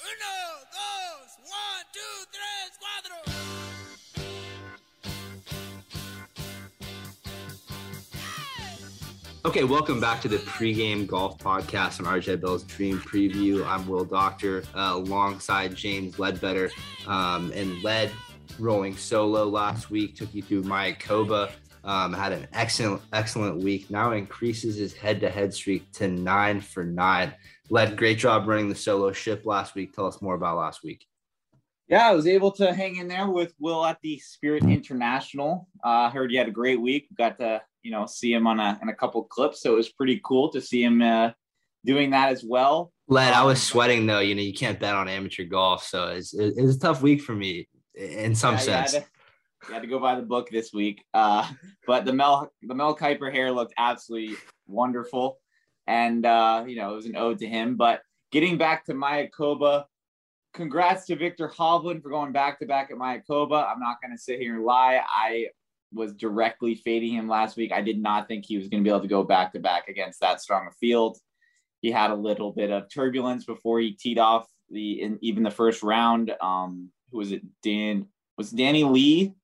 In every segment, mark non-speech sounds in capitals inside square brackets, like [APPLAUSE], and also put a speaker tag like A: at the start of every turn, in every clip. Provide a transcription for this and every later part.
A: Uno, dos, one, two, tres, cuatro.
B: Okay, welcome back to the pregame golf podcast on RJ Bell's Dream Preview. I'm Will Doctor uh, alongside James Leadbetter. Um, and Led rolling solo last week took you through Mayakoba. Um, had an excellent, excellent week. Now increases his head-to-head streak to nine for nine. Led, great job running the solo ship last week. Tell us more about last week.
C: Yeah, I was able to hang in there with Will at the Spirit International. I uh, heard you had a great week. Got to you know see him on a in a couple clips, so it was pretty cool to see him uh, doing that as well.
B: Led, I was sweating though. You know, you can't bet on amateur golf, so it's it's a tough week for me in some
C: Yeah,
B: sense.
C: You had, to, go by the book this week. Uh, but the Mel the Mel Kiper hair looked absolutely wonderful, and uh, you know it was an ode to him. But getting back to Mayakoba, congrats to Viktor Hovland for going back to back at Mayakoba. I'm not going to sit here and lie. I was directly fading him last week. I did not think he was going to be able to go back to back against that strong a field. He had a little bit of turbulence before he teed off the in even the first round. Um, who was it? Dan was Danny Lee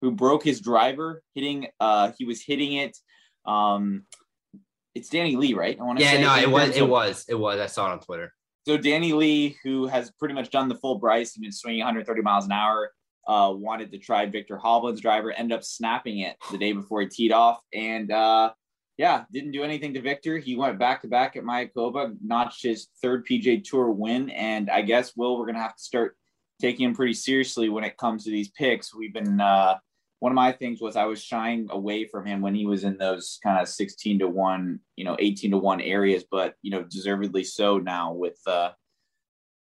C: who broke his driver hitting. Uh, he was hitting it. Um, it's Danny Lee, right? I want to
B: Yeah,
C: say
B: no, it was, it was, it was. I saw it on Twitter.
C: so Danny Lee, who has pretty much done the full Bryce, he's been swinging 130 miles an hour, uh, wanted to try Viktor Hovland's driver, ended up snapping it the day before he teed off, and uh, yeah, didn't do anything to Viktor. He went back to back at Mayakoba, notched his third PGA Tour win, and I guess Will, we're gonna have to start taking him pretty seriously when it comes to these picks. We've been uh, one of my things was I was shying away from him when he was in those kind of 16 to 1, you know, 18 to 1 areas, but you know, deservedly so now with uh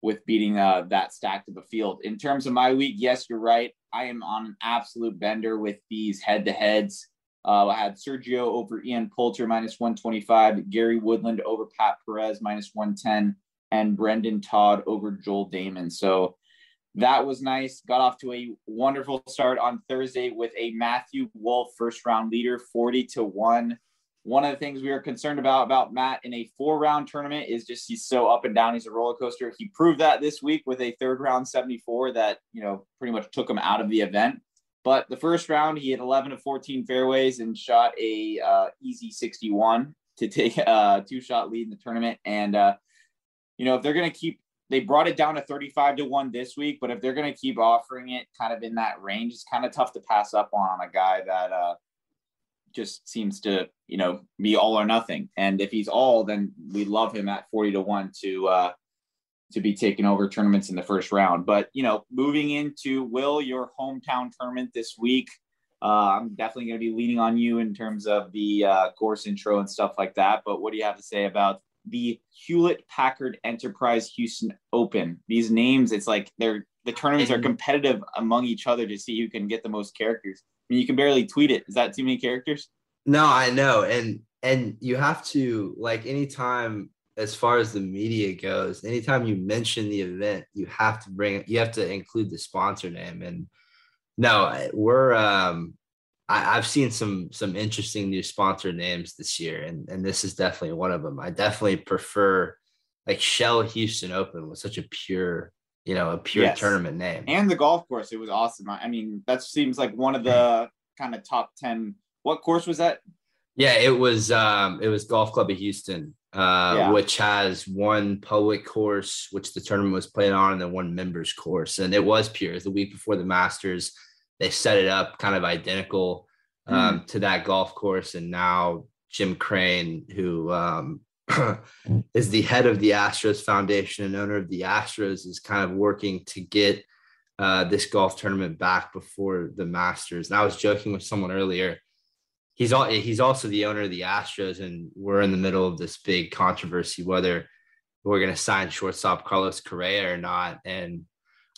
C: with beating uh that stack of the field. In terms of my week, yes, you're right. I am on an absolute bender with these head to heads. Uh, I had Sergio over Ian Poulter minus 125, Gary Woodland over Pat Perez minus 110, and Brendon Todd over Joel Dahmen. So that was nice. Got off to a wonderful start on Thursday with a Matthew Wolff first round leader, 40 to 1. One of the things we are concerned about about Matt in a four round tournament is just he's so up and down. He's a roller coaster. He proved that this week with a third round 74 that, you know, pretty much took him out of the event. But the first round, he had 11 to 14 fairways and shot a uh, easy 61 to take a [LAUGHS] two shot lead in the tournament. And, uh, you know, if they're going to keep they brought it down to 35 to 1 this week, but if they're going to keep offering it kind of in that range, it's kind of tough to pass up on a guy that uh, just seems to, you know, be all or nothing. And if he's all, then we love him at 40 to 1 to uh, to be taking over tournaments in the first round. But, you know, moving into Will, your hometown tournament this week, uh, I'm definitely going to be leaning on you in terms of the uh, course intro and stuff like that. But what do you have to say about the Hewlett Packard Enterprise Houston Open. These names, it's like they're the tournaments are competitive among each other to see who can get the most characters. I mean, you can barely tweet it. Is that too many characters?
B: No, I know, and and you have to like anytime as far as the media goes, anytime you mention the event, you have to bring you have to include the sponsor name. And no, we're um I, I've seen some some interesting new sponsor names this year, and and this is definitely one of them. I definitely prefer like Shell Houston Open was such a pure, you know, a pure
C: Yes.
B: tournament name.
C: And the golf course, it was awesome. I I mean, that seems like one of the [LAUGHS] kind of top 10. What course was that?
B: Yeah, it was um it was Golf Club of Houston, uh,
C: Yeah.
B: which has one public course, which the tournament was played on, and then one members course. And it was pure. It was the week before the Masters. They set it up kind of identical um, to that golf course. And now Jim Crane, who um, [CLEARS THROAT] is the head of the Astros Foundation and owner of the Astros, is kind of working to get uh, this golf tournament back before the Masters. And I was joking with someone earlier he's all he's also the owner of the Astros, and we're in the middle of this big controversy whether we're going to sign shortstop Carlos Correa or not. And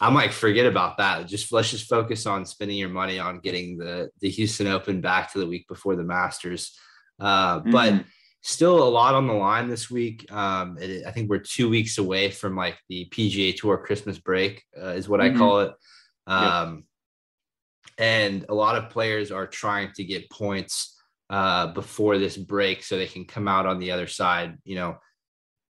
B: I'm like, forget about that. Just let's just focus on spending your money on getting the the Houston Open back to the week before the Masters. Uh, But
C: Mhm.
B: still a lot on the line this week. Um, it, I think we're two weeks away from like the PGA Tour Christmas break, uh, is what
C: Mhm.
B: I call it. Um, And a lot of players are trying to get points uh, before this break so they can come out on the other side, you know,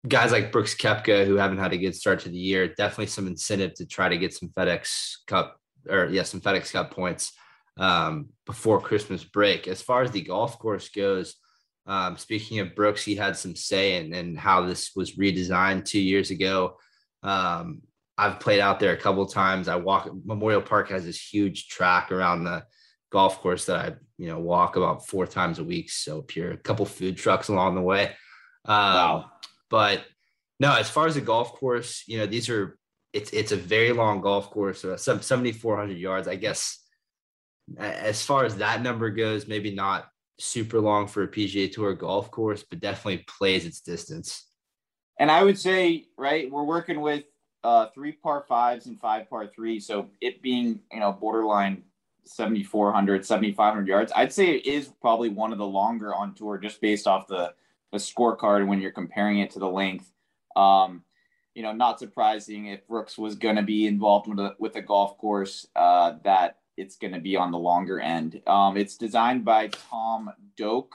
B: guys like Brooks Koepka who haven't had a good start to the year, definitely some incentive to try to get some FedEx Cup or yeah, some FedEx Cup points um, before Christmas break. As far as the golf course goes, um, speaking of Brooks, he had some say in, in how this was redesigned two years ago. Um, I've played out there a couple times. I walk Memorial Park has this huge track around the golf course that I, you know, walk about four times a week. So pure, a couple food trucks along the way. Um, wow. But no, as far as the golf course, you know, these are it's it's a very long golf course, so 7,400 yards. I guess as far as that number goes, maybe not super long for a PGA Tour golf course, but definitely plays its distance.
C: And I would say, right, we're working with uh, three par fives and five par threes. So it being, you know, borderline 7,400, 7,500 yards, I'd say it is probably one of the longer on tour just based off the, the scorecard when you're comparing it to the length. Um, you know, not surprising if Brooks was going to be involved with a, with a golf course uh, that it's going to be on the longer end. Um, it's designed by Tom Doak.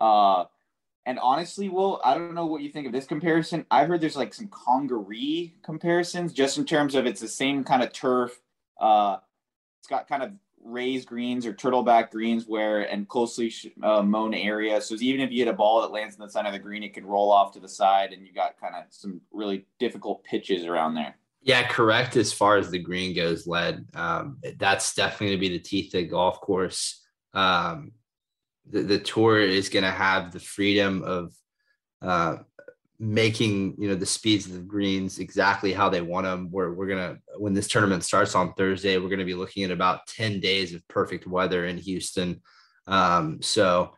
C: Uh, and honestly, Will, I don't know what you think of this comparison. I heard there's like some Congaree comparisons, just in terms of it's the same kind of turf. Uh, it's got kind of raised greens or turtleback greens where and closely uh, mown area. So even if you hit a ball that lands in the center of the green, it can roll off to the side, and you got kind of some really difficult pitches around there.
B: Yeah, correct. As far as the green goes, led. Um, that's definitely going to be the teeth of golf course. Um, the, the tour is going to have the freedom of uh, making you know the speeds of the greens exactly how they want them. We're we're gonna when this tournament starts on Thursday, we're to be looking at about ten days of perfect weather in Houston. Um, so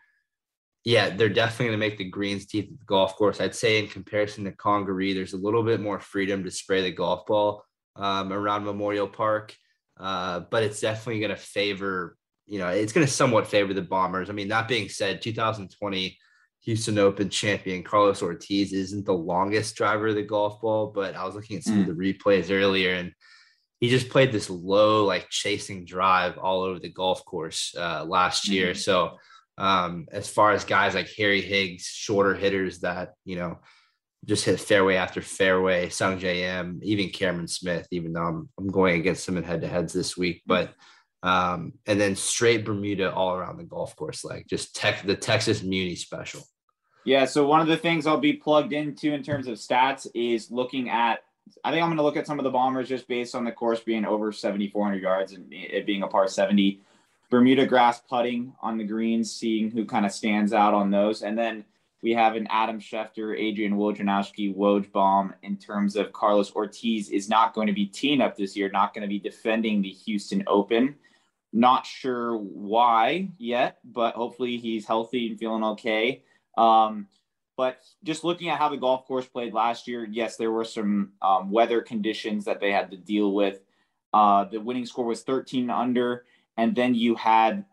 B: yeah, they're definitely to make the greens teeth of the golf course. I'd say in comparison to Congaree, there's a little bit more freedom to spray the golf ball um, around Memorial Park, uh, but it's definitely to favor you know, it's to somewhat favor the Bombers. I mean, that being said, 2020 Houston Open champion Carlos Ortiz isn't the longest driver of the golf ball, but I was looking at some mm. of the replays earlier and he just played this low, like chasing drive all over the golf course uh, last year. Mm. So, um, as far as guys like Harry Higgs, shorter hitters that, you know, just hit fairway after fairway, Sungjae Im, even Cameron Smith, even though I'm, I'm going against him in head to heads this week, but um, and then straight Bermuda all around the golf course, like just tech the Texas Muni special.
C: Yeah. So one of the things I'll be plugged into in terms of stats is looking at. I think I'm going to look at some of the bombers just based on the course being over 7,400 yards and it being a par 70. Bermuda grass putting on the greens, seeing who kind of stands out on those, and then we have an Adam Schefter, Adrian Wojnarowski, Woj bomb in terms of Carlos Ortiz is not going to be teeing up this year, not going to be defending the Houston Open. Not sure why yet, but hopefully he's healthy and feeling okay. Um, but just looking at how the golf course played last year, yes, there were some um, weather conditions that they had to deal with. Uh, the winning score was 13 under, and then you had,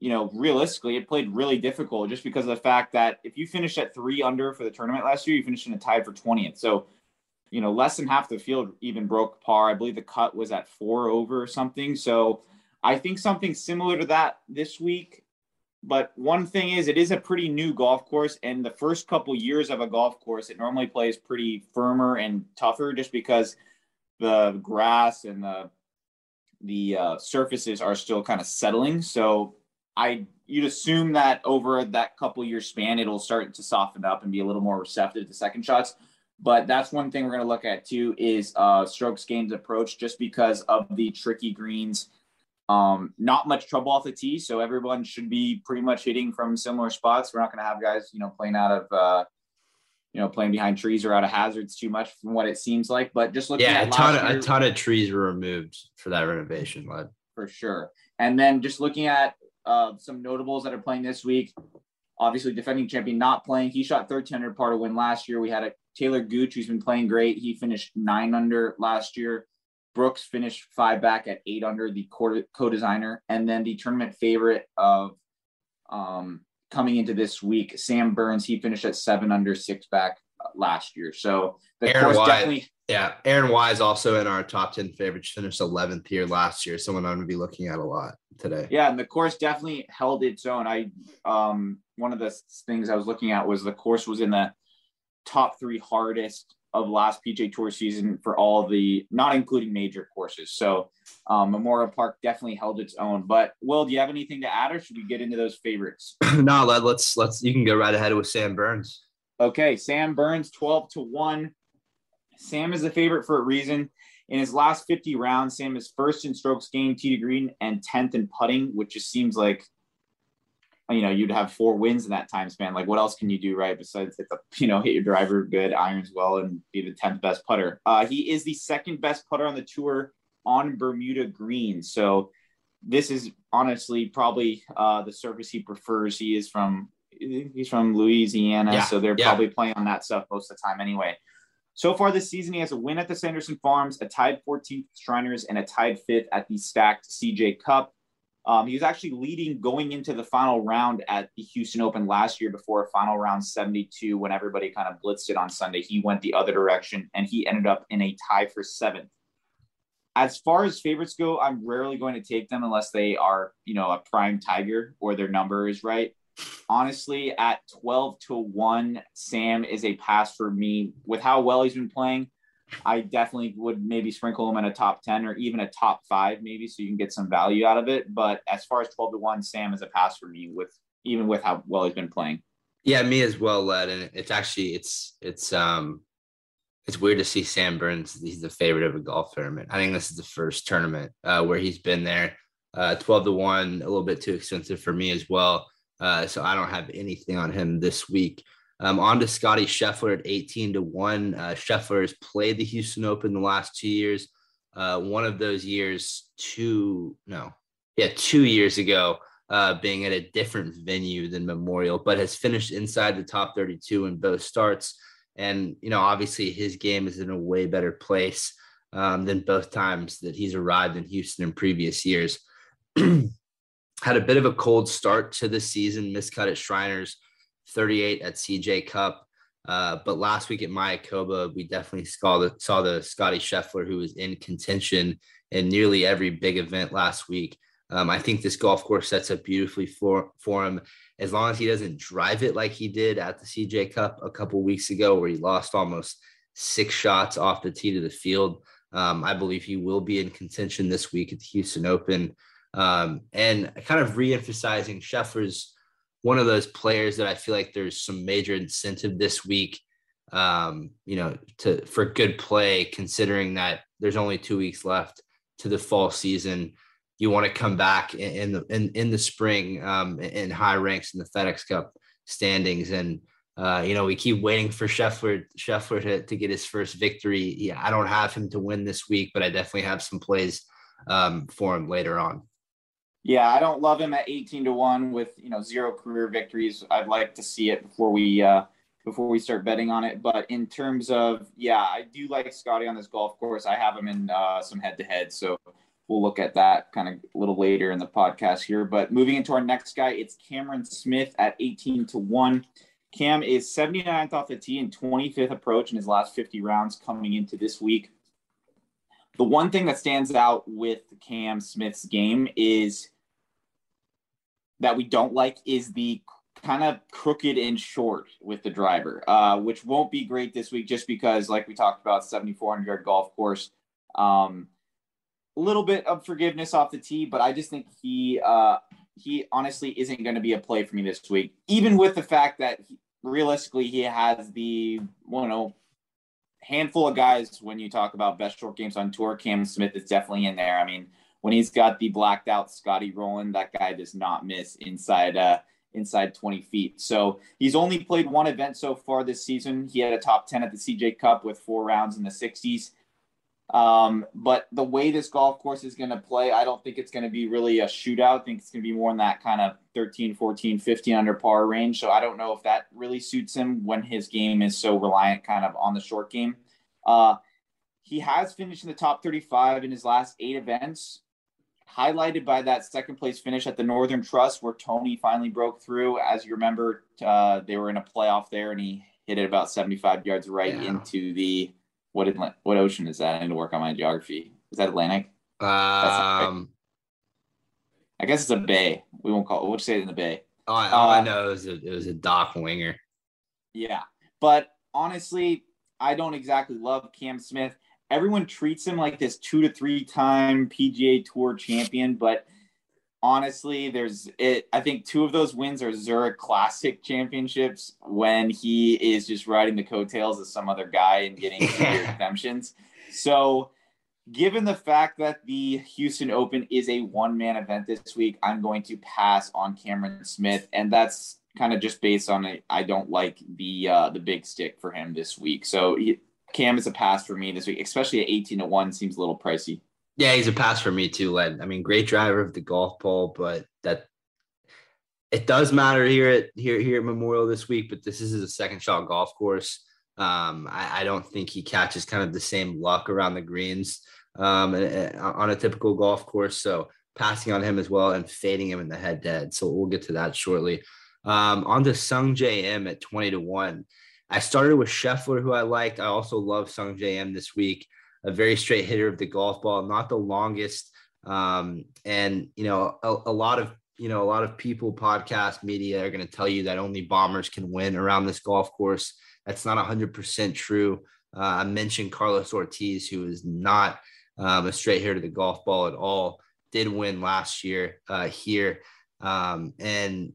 C: you know, realistically, it played really difficult just because of the fact that if you finished at three under for the tournament last year, you finished in a tie for 20th. So, you know, less than half the field even broke par. I believe the cut was at four over or something. So I think something similar to that this week. But one thing is, it is a pretty new golf course, and the first couple years of a golf course, it normally plays pretty firmer and tougher, just because the grass and the the uh, surfaces are still kind of settling. So I you'd assume that over that couple year span, it'll start to soften up and be a little more receptive to second shots. But that's one thing we're going to look at too is uh, strokes gains approach, just because of the tricky greens um, not much trouble off the tee, so everyone should be pretty much hitting from similar spots. We're not going to have guys, you know, playing out of, uh, you know, playing behind trees or out of hazards too much from what it seems like. But just looking
B: yeah,
C: at
B: a ton of year, a ton of trees were removed for that renovation, led
C: for sure. And then just looking at uh, some notables that are playing this week. Obviously, defending champion not playing. He shot 1300 par to win last year. We had a Taylor Gooch who's been playing great. He finished nine under last year. Brooks finished five back at eight under the co-designer, and then the tournament favorite of um, coming into this week, Sam Burns. He finished at seven under six back uh, last year. So the
B: Aaron course Wise, definitely. Yeah, Aaron Wise also in our top ten favorites finished eleventh here last year. Someone I'm going to be looking at a lot today.
C: Yeah, and the course definitely held its own. I um one of the things I was looking at was the course was in the top three hardest of last PGA Tour season for all the, not including major courses. So um, Memorial Park definitely held its own. But Will, do you have anything to add, or should we get into those favorites? [CLEARS THROAT]
B: no, let, let's let's. You can go right ahead with Sam Burns.
C: Okay, Sam Burns, twelve to one. Sam is a favorite for a reason. In his last 50 rounds, Sam is first in strokes gained tee to green and 10th in putting, which just seems like you know you'd have four wins in that time span. Like what else can you do right besides hit the [LAUGHS] you know hit your driver good, irons well, and be the 10th best putter? Uh, he is the second best putter on the tour on Bermuda Green. So this is honestly probably uh, the surface he prefers. He is from he's from Louisiana, yeah, so they're yeah. probably playing on that stuff most of the time anyway. So far this season, he has a win at the Sanderson Farms, a tied 14th Shriners, and a tied fifth at the stacked CJ Cup. Um, he was actually leading going into the final round at the Houston Open last year before a final round 72 when everybody kind of blitzed it on Sunday. He went the other direction and he ended up in a tie for seventh. As far as favorites go, I'm rarely going to take them unless they are, you know, a prime tiger or their number is right. Honestly, at 12 to 1, Sam is a pass for me with how well he's been playing. I definitely would maybe sprinkle him in a top 10 or even a top five, maybe, so you can get some value out of it. But as far as 12 to 1, Sam is a pass for me with even with how well he's been playing.
B: Yeah, me as well, led. And it's actually it's it's um it's weird to see Sam Burns. He's the favorite of a golf tournament. I think this is the first tournament uh, where he's been there. Uh, 12 to 1, a little bit too expensive for me as well. Uh, so I don't have anything on him this week. Um, on to Scotty Scheffler at 18 to 1. Uh, Scheffler has played the Houston Open the last two years. Uh, one of those years, two, no, yeah, two years ago, uh, being at a different venue than Memorial, but has finished inside the top 32 in both starts. And, you know, obviously his game is in a way better place um, than both times that he's arrived in Houston in previous years. [CLEARS THROAT] Had a bit of a cold start to the season, miscut at Shriners 38 at CJ Cup. Uh, but last week at Mayakoba, we definitely saw the, saw the Scotty Scheffler who was in contention in nearly every big event last week. Um, I think this golf course sets up beautifully for, for him as long as he doesn't drive it like he did at the CJ Cup a couple weeks ago, where he lost almost six shots off the tee to the field. Um, I believe he will be in contention this week at the Houston Open. Um, and kind of re-emphasizing Scheffler's one of those players that I feel like there's some major incentive this week, um, you know, to for good play, considering that there's only two weeks left to the fall season. You want to come back in, the in, in the spring um, in high ranks in the FedEx Cup standings, and uh, you know we keep waiting for Scheffler Scheffler to, to get his first victory. Yeah, I don't have him to win this week, but I definitely have some plays um, for him later on.
C: Yeah, I don't love him at 18 to 1 with, you know, zero career victories. I'd like to see it before we uh before we start betting on it, but in terms of yeah, I do like Scotty on this golf course. I have him in uh, some head to head, so we'll look at that kind of a little later in the podcast here. But moving into our next guy, it's Cameron Smith at 18 to 1. Cam is 79th off the tee and 25th approach in his last 50 rounds coming into this week. The one thing that stands out with Cam Smith's game is that we don't like is the kind of crooked and short with the driver, uh, which won't be great this week just because, like we talked about, 7,400 yard golf course. Um, a little bit of forgiveness off the tee, but I just think he uh, he honestly isn't going to be a play for me this week, even with the fact that he, realistically he has the you know handful of guys when you talk about best short games on tour. Cam Smith is definitely in there. I mean, when he's got the blacked out Scotty rolling, that guy does not miss inside uh, inside 20 feet. So he's only played one event so far this season. He had a top 10 at the CJ Cup with four rounds in the 60s. Um, but the way this golf course is going to play, I don't think it's going to be really a shootout. I think it's going to be more in that kind of 13, 14, 15 under par range. So I don't know if that really suits him when his game is so reliant kind of on the short game. Uh, he has finished in the top 35 in his last eight events, highlighted by that second place finish at the Northern Trust, where Tony finally broke through. As you remember, uh, they were in a playoff there, and he hit it about 75 yards right yeah. into the what what ocean is that? I need to work on my geography. Is that Atlantic?
B: Um,
C: I guess it's a bay. We won't call it. We'll say it in the bay.
B: All, I, all uh, I know is it, it was a dock winger.
C: Yeah, but honestly, I don't exactly love Cam Smith. Everyone treats him like this two to three time PGA Tour champion, but honestly, there's it. I think two of those wins are Zurich Classic championships when he is just riding the coattails of some other guy and getting [LAUGHS] exemptions. So, given the fact that the Houston Open is a one man event this week, I'm going to pass on Cameron Smith, and that's kind of just based on it. I don't like the uh, the big stick for him this week. So he, Cam is a pass for me this week, especially at 18 to one seems a little pricey.
B: Yeah, he's a pass for me too, Len. I mean, great driver of the golf ball, but that it does matter here at here here at Memorial this week. But this is a second shot golf course. Um, I, I, don't think he catches kind of the same luck around the greens um, on a typical golf course. So passing on him as well and fading him in the head dead. So we'll get to that shortly. Um, on to Sungjae Im at 20 to 1. I started with Scheffler, who I liked. I also love Sungjae Im this week a very straight hitter of the golf ball, not the longest. Um, and you know, a, a, lot of you know, a lot of people, podcast media are going to tell you that only bombers can win around this golf course. That's not 100% true. Uh, I mentioned Carlos Ortiz, who is not um, a straight hitter to the golf ball at all, did win last year uh, here. Um, and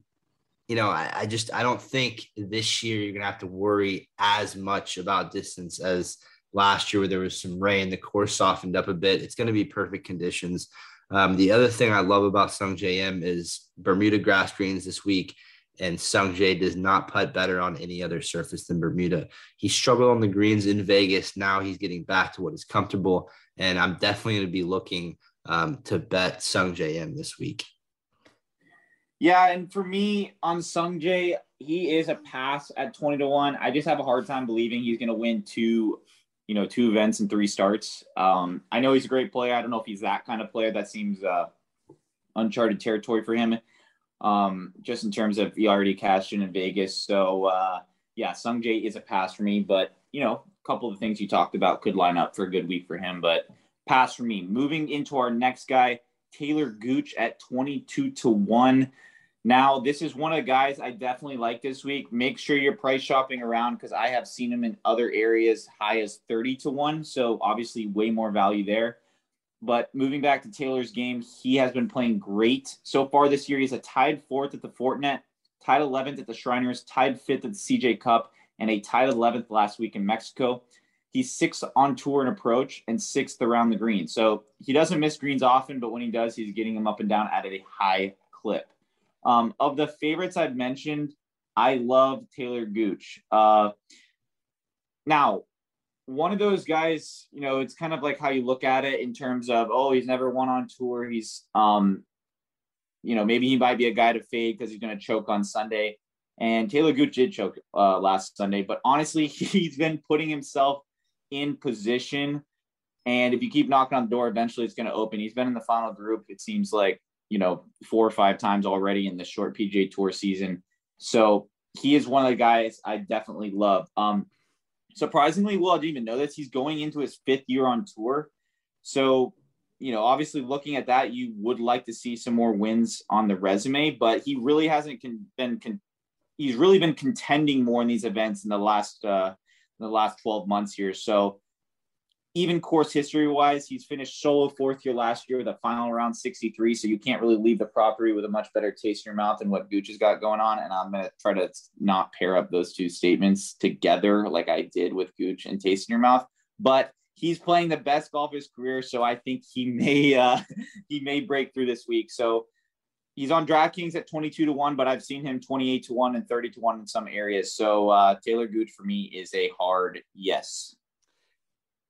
B: you know, I, I, just I don't think this year you're gonna have to worry as much about distance as last year where there was some rain. The course softened up a bit. It's to be perfect conditions. Um, the other thing I love about Sungjae Im is Bermuda grass greens this week, and Sung Sungjae does not putt better on any other surface than Bermuda. He struggled on the greens in Vegas. Now he's getting back to what is comfortable, and I'm definitely to be looking um, to bet Sungjae Im this week.
C: Yeah, and for me on Sungjae, he is a pass at 20 to 1. I just have a hard time believing he's going to win two you know, two events and three starts. Um, I know he's a great player. I don't know if he's that kind of player. That seems uh, uncharted territory for him, um, just in terms of he already cashed in in Vegas. So, uh, yeah, Sung Jae is a pass for me. But, you know, a couple of the things you talked about could line up for a good week for him. But pass for me. Moving into our next guy, Taylor Gooch at 22 to 1. Now, this is one of the guys I definitely like this week. Make sure you're price shopping around because I have seen him in other areas high as 30 to 1. So, obviously, way more value there. But moving back to Taylor's game, he has been playing great so far this year. He's a tied fourth at the Fortinet, tied 11th at the Shriners, tied fifth at the CJ Cup, and a tied 11th last week in Mexico. He's sixth on tour and approach and sixth around the green. So he doesn't miss greens often, but when he does, he's getting them up and down at a high clip. Um, of the favorites I've mentioned, I love Taylor Gooch. Uh, now, one of those guys, you know, it's kind of like how you look at it in terms of, oh, he's never won on tour. He's, um, you know, maybe he might be a guy to fade because he's going to choke on Sunday. And Taylor Gooch did choke uh, last Sunday, but honestly, [LAUGHS] he's been putting himself in position. And if you keep knocking on the door, eventually it's going to open. He's been in the final group, it seems like you know, four or five times already in the short PGA Tour season. So he is one of the guys I definitely love. Um, surprisingly, well, I didn't even know this. He's going into his fifth year on tour. So, you know, obviously looking at that, you would like to see some more wins on the resume, but he really hasn't con- been, con- he's really been contending more in these events in the last, uh, in the last 12 months here. So even course history wise, he's finished solo fourth year last year with a final round 63. So you can't really leave the property with a much better taste in your mouth than what Gooch has got going on. And I'm going to try to not pair up those two statements together like I did with Gooch and taste in your mouth. But he's playing the best golf of his career. So I think he may, uh, [LAUGHS] he may break through this week. So he's on DraftKings at 22 to 1, but I've seen him 28 to 1 and 30 to 1 in some areas. So uh, Taylor Gooch for me is a hard yes.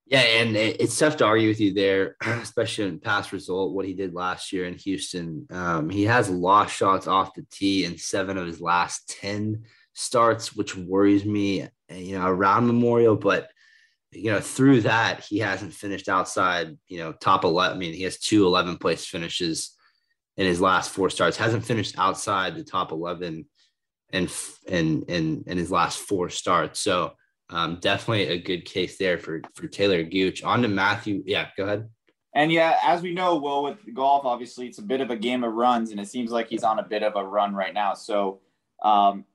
B: Yeah, and it's tough to argue with you there, [CLEARS THROAT] especially in past result, what he did last year in Houston. Um, he has lost shots off the tee in seven of his last 10 starts, which worries me, you know, around Memorial. But, you know, through that, he hasn't finished outside, you know, top 11. I mean, he has two 11 place finishes in his last four starts, hasn't finished outside the top 11 and, and, and, in his last four starts. So, um, definitely a good case there for for Taylor Gooch. On to Matthew. Yeah, go ahead.
C: And yeah, as we know, Will, with golf, obviously it's a bit of a game of runs, and it seems like he's on a bit of a run right now. So, um,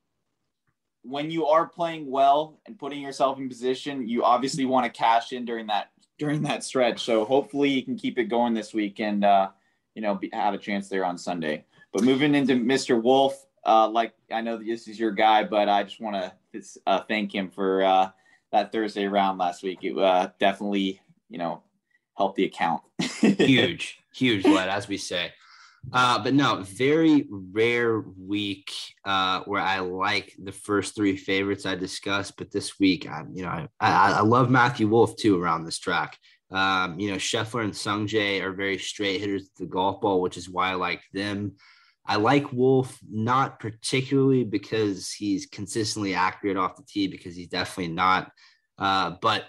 C: when you are playing well and putting yourself in position, you obviously want to cash in during that during that stretch. So hopefully you can keep it going this week and uh, you know be, have a chance there on Sunday. But moving into Mr. Wolff, uh, like I know this is your guy, but I just want to uh, thank him for uh, that Thursday round last week. It uh, definitely you know helped the account. [LAUGHS]
B: huge, huge led, as we say. Uh, but no, very rare week uh, where I like the first three favorites I discussed. But this week, I, you know, I, I, I love Matthew Wolff too around this track. Um, you know, Scheffler and Sungjae are very straight hitters at the golf ball, which is why I like them. I like Wolff not particularly because he's consistently accurate off the tee, because he's definitely not. Uh, but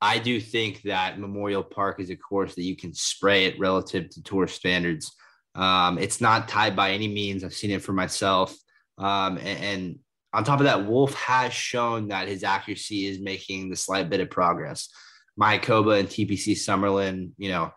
B: I do think that Memorial Park is a course that you can spray it relative to tour standards. Um, it's not tied by any means. I've seen it for myself. Um, and, and, on top of that, Wolff has shown that his accuracy is making the slight bit of progress. Mayakoba and TPC Summerlin, you know,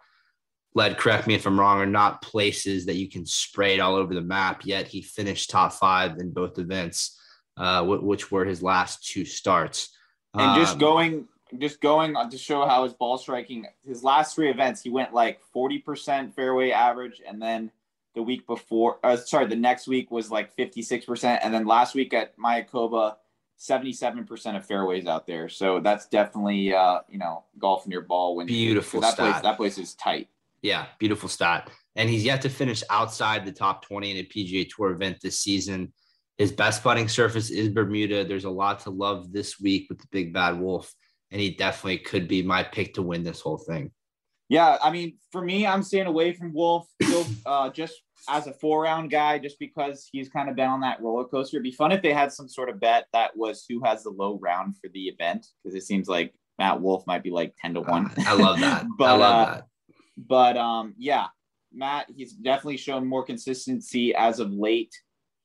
B: led, correct me if I'm wrong, are not places that you can spray it all over the map. Yet he finished top five in both events, uh, which were his last two starts.
C: And just um, going, just going on to show how his ball striking, his last three events, he went like 40% fairway average. And then the week before, uh, sorry, the next week was like 56%. And then last week at Mayakoba, 77% of fairways out there. So that's definitely, uh, you know, golfing your ball when
B: beautiful
C: that
B: stat.
C: place, that place is tight.
B: Yeah. Beautiful stat. And he's yet to finish outside the top 20 in a PGA Tour event this season. His best putting surface is Bermuda. There's a lot to love this week with the big bad wolf and he definitely could be my pick to win this whole thing.
C: Yeah, I mean, for me, I'm staying away from Wolff [CLEARS THROAT] uh, just as a four round guy, just because he's kind of been on that roller coaster. It'd be fun if they had some sort of bet that was who has the low round for the event, because it seems like Matt Wolff might be like 10 to 1. Uh,
B: I love that. [LAUGHS] but, I love uh, that.
C: But um, yeah, Matt, he's definitely shown more consistency as of late.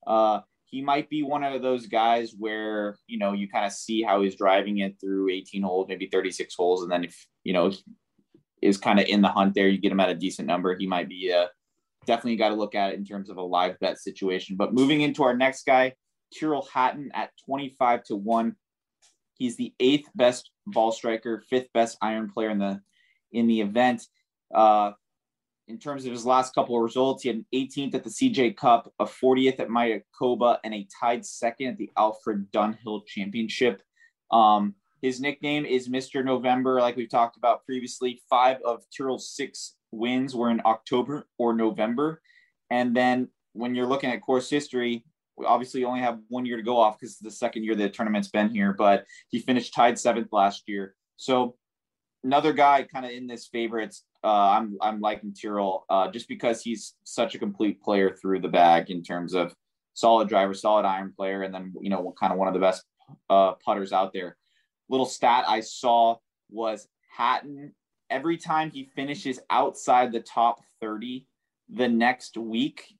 C: Uh, he might be one of those guys where you know you kind of see how he's driving it through 18 holes, maybe 36 holes, and then if you know is kind of in the hunt there, you get him at a decent number. He might be a definitely got to look at it in terms of a live bet situation. But moving into our next guy, Tyrrell Hatton at 25 to one. He's the eighth best ball striker, fifth best iron player in the in the event. Uh, in terms of his last couple of results. He had an 18th at the CJ Cup, a 40th at Mayakoba, and a tied second at the Alfred Dunhill Championship. Um, his nickname is Mr. November, like we've talked about previously. Five of Tyrrell's six wins were in October or November. And then when you're looking at course history, we obviously only have one year to go off because the second year the tournament's been here, but he finished tied seventh last year. So another guy kind of in this favorites uh, I'm I'm liking Tyrrell uh, just because he's such a complete player through the bag in terms of solid driver, solid iron player, and then you know kind of one of the best uh, putters out there. Little stat I saw was Hatton every time he finishes outside the top 30 the next week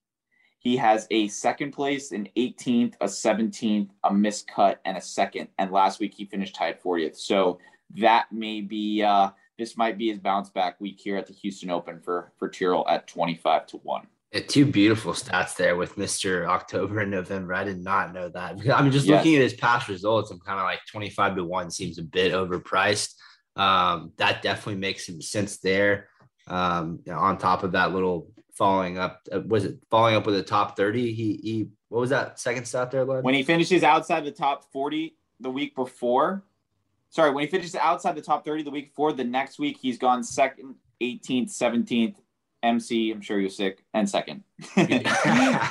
C: he has a second place, an 18th, a 17th, a miscut, and a second. And last week he finished tied 40th. So that may be uh, this might be his bounce back week here at the Houston Open for for Tyrrell at 25 to 1.
B: Yeah, two beautiful stats there with Mr. October and November. I did not know that. [LAUGHS] I'm just yes. looking at his past results. I'm kind of like 25 to 1 seems a bit overpriced. Um, that definitely makes some sense there. Um, you know, on top of that little following up, uh, was it following up with a top 30? He, he, what was that second stat there, Lud?
C: When he finishes outside the top 40 the week before, sorry, when he finishes outside the top 30 the week before, the next week he's gone second, 18th, 17th, MC. I'm sure you're sick and second. [LAUGHS]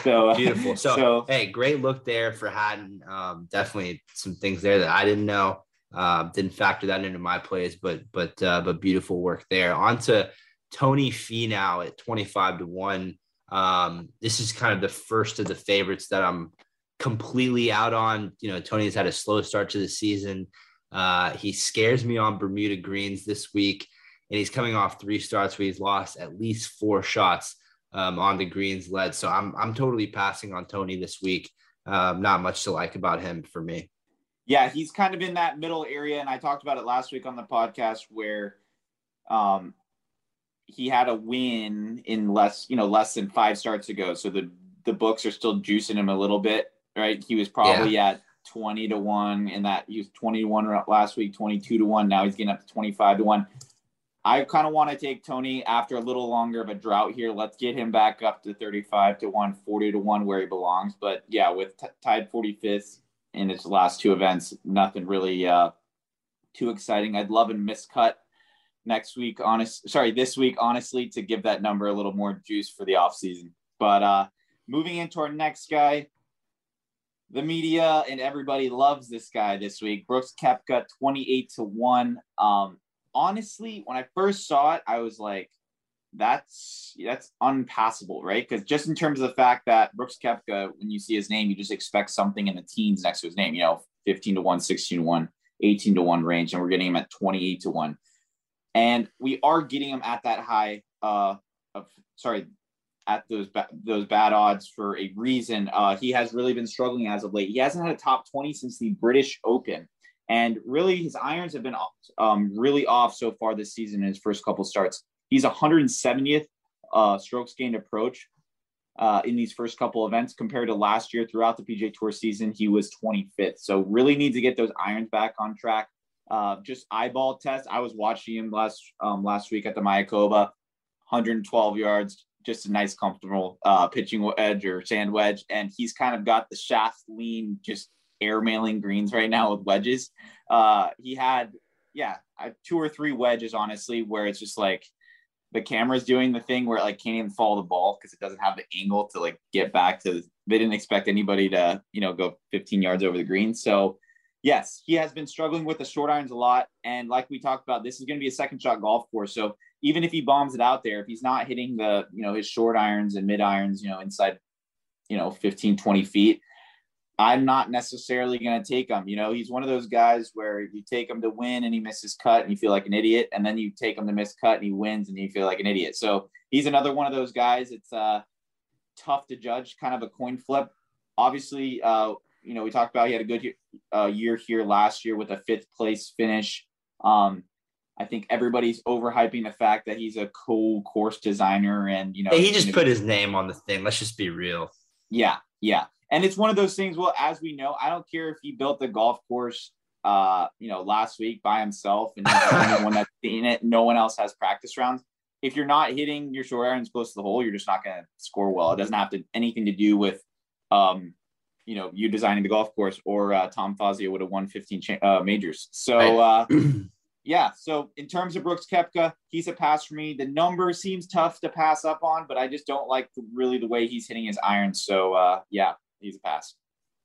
B: so uh, beautiful. So, so, hey, great look there for Hatton. Um, definitely some things there that I didn't know. Uh, didn't factor that into my plays, but but uh, but beautiful work there. On to Tony Finau at 25 to one. Um, this is kind of the first of the favorites that I'm completely out on. You know, Tony has had a slow start to the season. Uh, he scares me on Bermuda greens this week, and he's coming off three starts where he's lost at least four shots um, on the greens led. So I'm I'm totally passing on Tony this week. Um, not much to like about him for me.
C: Yeah, he's kind of in that middle area, and I talked about it last week on the podcast where um, he had a win in less, you know, less than five starts ago. So the the books are still juicing him a little bit, right? He was probably yeah. at 20 to 1 and that he was 20 to 1 last week 22 to 1 now he's getting up to 25 to 1 i kind of want to take tony after a little longer of a drought here. Let's get him back up to 35 to 1 40 to 1 where he belongs. But yeah with t- tied 45th in his last two events nothing really uh too exciting. I'd love a miscut next week honest sorry this week honestly to give that number a little more juice for the offseason but uh moving into our next guy the media and everybody loves this guy this week. Brooks Koepka 28 to 1. Um, honestly, when I first saw it, I was like, that's that's unpassable, right? Because just in terms of the fact that Brooks Koepka, when you see his name, you just expect something in the teens next to his name, you know, 15 to 1, 16 to 1, 18 to 1 range, and we're getting him at 28 to 1. And we are getting him at that high uh of sorry, at those ba- those bad odds for a reason. Uh, he has really been struggling as of late. He hasn't had a top 20 since the British Open. And really, his irons have been um, really off so far this season in his first couple starts. He's 170th uh, strokes gained approach uh, in these first couple events compared to last year throughout the PGA Tour season. He was 25th. So, really needs to get those irons back on track. Uh, just eyeball test. I was watching him last um, last week at the Mayakoba, 112 yards, just a nice, comfortable uh, pitching wedge or sand wedge. And he's kind of got the shaft lean, just air mailing greens right now with wedges. Uh, he had, yeah, two or three wedges, honestly, where it's just like the camera's doing the thing where it like can't even follow the ball because it doesn't have the angle to like get back to. They didn't expect anybody to, you know, go 15 yards over the green. So, yes, he has been struggling with the short irons a lot. And like we talked about, this is going to be a second shot golf course. So even if he bombs it out there, if he's not hitting the, you know, his short irons and mid irons, you know, inside, you know, 15, 20 feet, I'm not necessarily going to take him. You know, he's one of those guys where you take him to win and he misses cut and you feel like an idiot. And then you take him to miss cut and he wins and you feel like an idiot. So he's another one of those guys. It's uh, tough to judge, kind of a coin flip. Obviously, uh, you know, we talked about he had a good uh, year here last year with a fifth place finish. Um, I think everybody's overhyping the fact that he's a cool course designer and you know
B: he just put his name on the thing. Let's just be real.
C: Yeah, yeah. And it's one of those things, well, as we know, I don't care if he built the golf course uh, you know, last week by himself and he's the only [LAUGHS] one that's seen it. No one else has practice rounds. If you're not hitting your short irons close to the hole, you're just not going to score well. It doesn't have to anything to do with, um, you know, you designing the golf course or uh, Tom Fazio would have won 15 cha- uh, majors. So, uh, [CLEARS THROAT] yeah, so in terms of Brooks Koepka, he's a pass for me. The number seems tough to pass up on, but I just don't like really the way he's hitting his irons. So uh, yeah, he's a pass.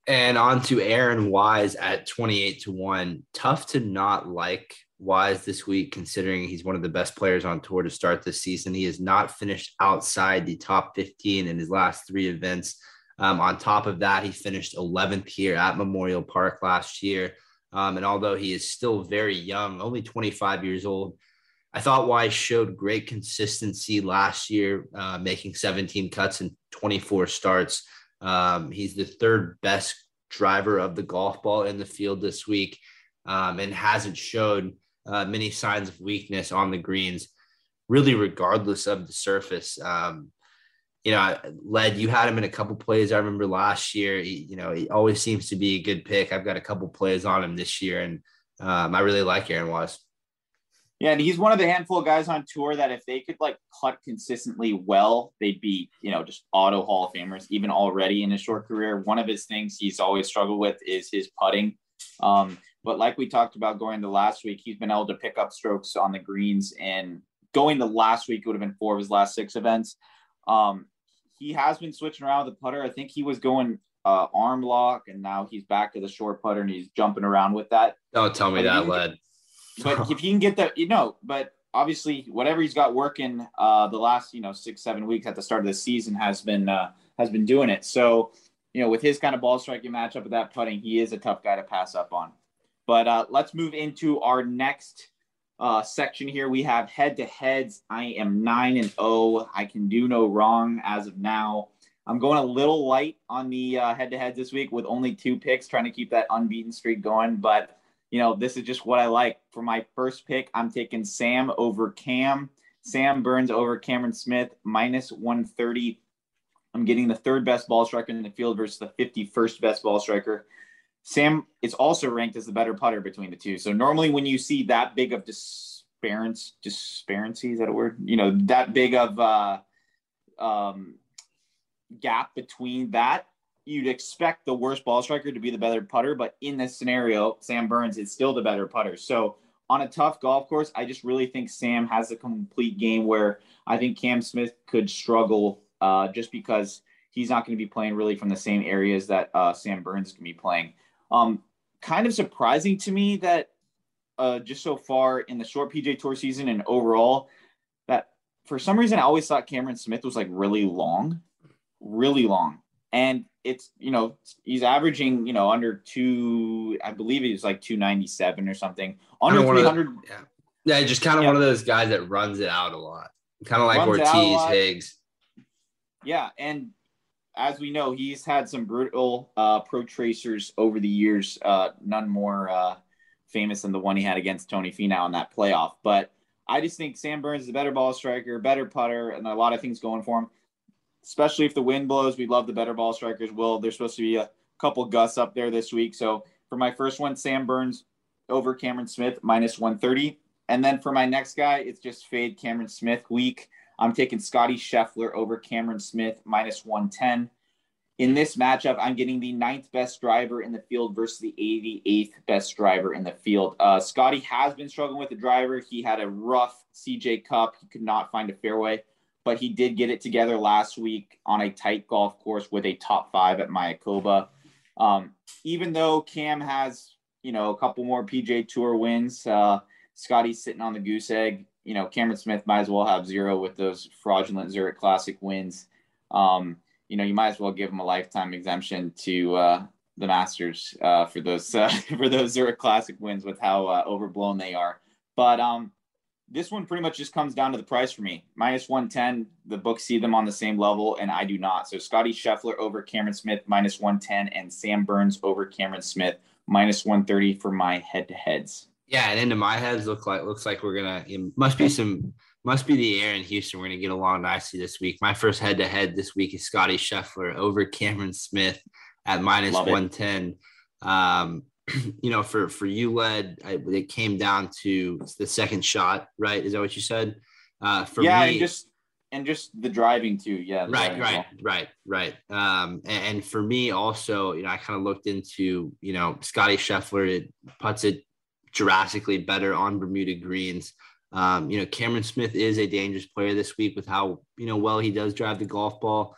B: And on to Aaron Wise at 28 to 1. Tough to not like Wise this week, considering he's one of the best players on tour to start this season. He has not finished outside the top 15 in his last three events. Um, on top of that, he finished 11th here at Memorial Park last year. Um, and although he is still very young, only 25 years old, I thought Wise showed great consistency last year, uh, making 17 cuts and 24 starts. Um, he's the third best driver of the golf ball in the field this week um, and hasn't showed uh, many signs of weakness on the greens, really, regardless of the surface. Um, you know, led you had him in a couple plays. I remember last year. He, you know, he always seems to be a good pick. I've got a couple plays on him this year, and um, I really like Aaron Wise.
C: Yeah, and he's one of the handful of guys on tour that if they could like putt consistently well, they'd be, you know, just auto Hall of Famers, even already in his short career. One of his things he's always struggled with is his putting. Um, but like we talked about going to last week, he's been able to pick up strokes on the greens and going to last week would have been four of his last six events. Um, he has been switching around the putter. I think he was going uh, arm lock, and now he's back to the short putter, and he's jumping around with that.
B: Don't tell me but that, led.
C: But if he can get that, you know, but obviously whatever he's got working uh, the last you know six seven weeks at the start of the season has been uh, has been doing it. So you know with his kind of ball striking matchup with that putting, he is a tough guy to pass up on. But uh, let's move into our next uh, section here. We have head to heads. I am nine and zero. Oh. I can do no wrong as of now. I'm going a little light on the head to heads this week with only two picks, trying to keep that unbeaten streak going. But you know, this is just what I like. For my first pick, I'm taking Sam over Cam. Sam Burns over Cameron Smith, minus 130. I'm getting the third best ball striker in the field versus the 51st best ball striker. Sam is also ranked as the better putter between the two. So normally when you see that big of disparity, disparity is that a word? You know, that big of uh, um, gap between that, you'd expect the worst ball striker to be the better putter. But in this scenario, Sam Burns is still the better putter. So on a tough golf course, I just really think Sam has a complete game where I think Cam Smith could struggle uh, just because he's not going to be playing really from the same areas that uh, Sam Burns can be playing. Um, kind of surprising to me that uh, just so far in the short PGA Tour season and overall, that for some reason I always thought Cameron Smith was like really long, really long, and it's you know he's averaging you know under two, I believe he's like two ninety seven or something, under three hundred.
B: Yeah, yeah, just kind of yeah. one of those guys that runs it out a lot, kind of like runs Ortiz, Higgs.
C: Yeah, and as we know, he's had some brutal uh, pro tracers over the years. Uh, none more uh, famous than the one he had against Tony Finau in that playoff. But I just think Sam Burns is a better ball striker, better putter, and a lot of things going for him. Especially if the wind blows, we love the better ball strikers. Will there's supposed to be a couple gusts up there this week. So for my first one, Sam Burns over Cameron Smith minus 130. And then for my next guy, it's just fade Cameron Smith week. I'm taking Scotty Scheffler over Cameron Smith minus 110. In this matchup, I'm getting the ninth best driver in the field versus the 88th best driver in the field. Uh, Scotty has been struggling with the driver. He had a rough CJ Cup. He could not find a fairway, but he did get it together last week on a tight golf course with a top five at Mayakoba. Um, even though Cam has, you know, a couple more PGA Tour wins, uh, Scotty's sitting on the goose egg you know, Cameron Smith might as well have zero with those fraudulent Zurich Classic wins. Um, you know, you might as well give him a lifetime exemption to uh, the Masters uh, for those [LAUGHS] uh, for those Zurich Classic wins with how uh, overblown they are. But um, this one pretty much just comes down to the price for me. Minus 110, the books see them on the same level, and I do not. So Scotty Scheffler over Cameron Smith, minus 110, and Sam Burns over Cameron Smith, minus 130 for my head to heads.
B: Yeah, and into my heads look like looks like we're gonna it must be some must be the air in Houston. We're gonna get along nicely this week. My first head to head this week is Scotty Scheffler over Cameron Smith at minus one ten. Um, [CLEARS THROAT] you know, for for you led, I, it came down to the second shot, right? Is that what you said? Uh, for
C: yeah,
B: me,
C: and just and just the driving too. Yeah,
B: right, right, right, right. Um, and, and, for me also, you know, I kind of looked into you know Scotty Scheffler. It puts it drastically better on Bermuda greens. Um, you know, Cameron Smith is a dangerous player this week with how you know well he does drive the golf ball.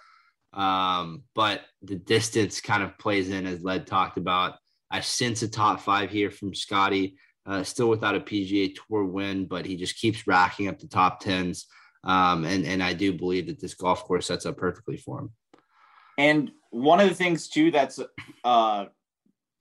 B: Um, but the distance kind of plays in as Led talked about. I sense a top five here from Scotty, uh, still without a PGA Tour win, but he just keeps racking up the top tens. Um, and and I do believe that this golf course sets up perfectly for him.
C: And one of the things too that's uh,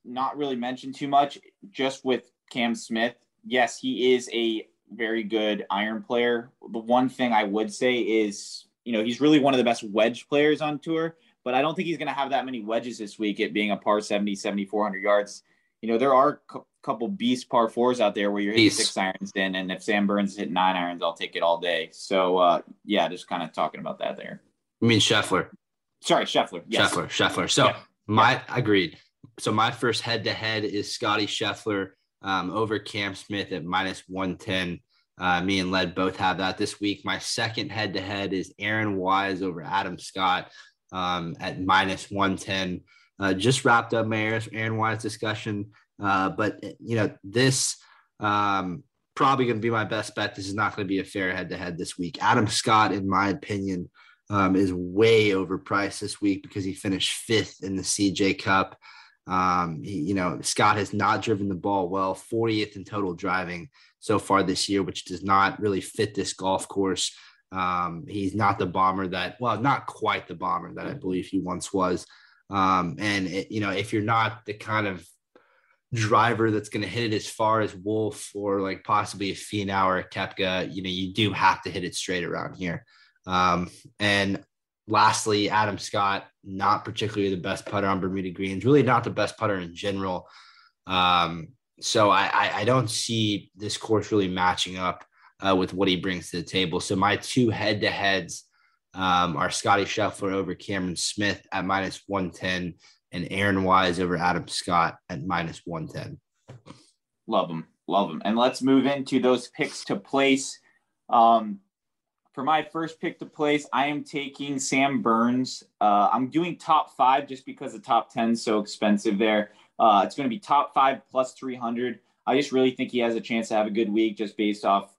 C: not really mentioned too much, just with Cam Smith, yes, he is a very good iron player. The one thing I would say is, you know, he's really one of the best wedge players on tour, but I don't think he's going to have that many wedges this week, it being a par 70, 7,400 yards. You know, there are a couple beast par fours out there where you're hitting six irons in, and if Sam Burns hit nine irons, I'll take it all day. So, uh, yeah, just kind of talking about that there.
B: I mean, Scheffler.
C: Sorry, Scheffler.
B: Yes. Scheffler, Scheffler. So, yeah. my, agreed. So, my first head to head is Scotty Scheffler um, over Cam Smith at minus 110. Uh, me and Led both have that this week. My second head to head is Aaron Wise over Adam Scott um, at minus 110. Uh, just wrapped up my Aaron Wise discussion. Uh, but, you know, this um, probably going to be my best bet. This is not going to be a fair head to head this week. Adam Scott, in my opinion, um, is way overpriced this week because he finished fifth in the CJ Cup. Um, he, you know, Scott has not driven the ball well, 40th in total driving so far this year, which does not really fit this golf course. Um, he's not the bomber that, well, not quite the bomber that I believe he once was. Um, and, it, you know, if you're not the kind of driver that's going to hit it as far as Wolff or like possibly a Finau or a Koepka, you know, you do have to hit it straight around here. Um, and lastly, Adam Scott, not particularly the best putter on Bermuda greens, really not the best putter in general. Um, so I, I, I, don't see this course really matching up uh, with what he brings to the table. So my two head to heads um, are Scotty Scheffler over Cameron Smith at minus 110 and Aaron Wise over Adam Scott at minus 110.
C: Love them. Love them. And let's move into those picks to place. Um, for my first pick to place, I am taking Sam Burns. Uh, I'm doing top five just because the top 10 is so expensive there. Uh, it's going to be top five plus 300. I just really think he has a chance to have a good week just based off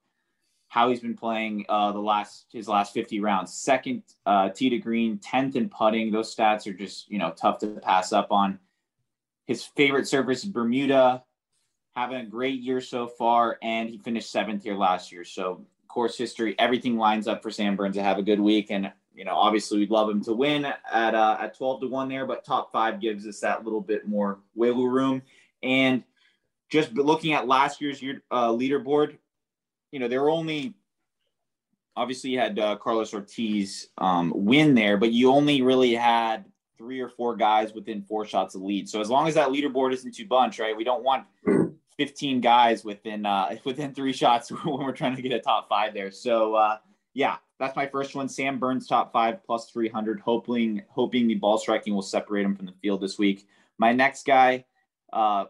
C: how he's been playing uh, the last his last 50 rounds. Second uh, tee to green, 10th in putting. Those stats are just you know tough to pass up on. His favorite surface is Bermuda, having a great year so far, and he finished seventh here last year. So course history, everything lines up for Sam Burns to have a good week. And you know, obviously, we'd love him to win at uh, at 12 to one there, but top five gives us that little bit more wiggle room. And just looking at last year's year, uh, leaderboard, you know, there were only obviously you had uh, Carlos Ortiz um, win there, but you only really had three or four guys within four shots of lead. So as long as that leaderboard isn't too bunch, right? We don't want 15 guys within uh, [LAUGHS] within three shots [LAUGHS] when we're trying to get a top five there. So uh, yeah, that's my first one. Sam Burns top five plus 300. Hoping hoping the ball striking will separate him from the field this week. My next guy, uh,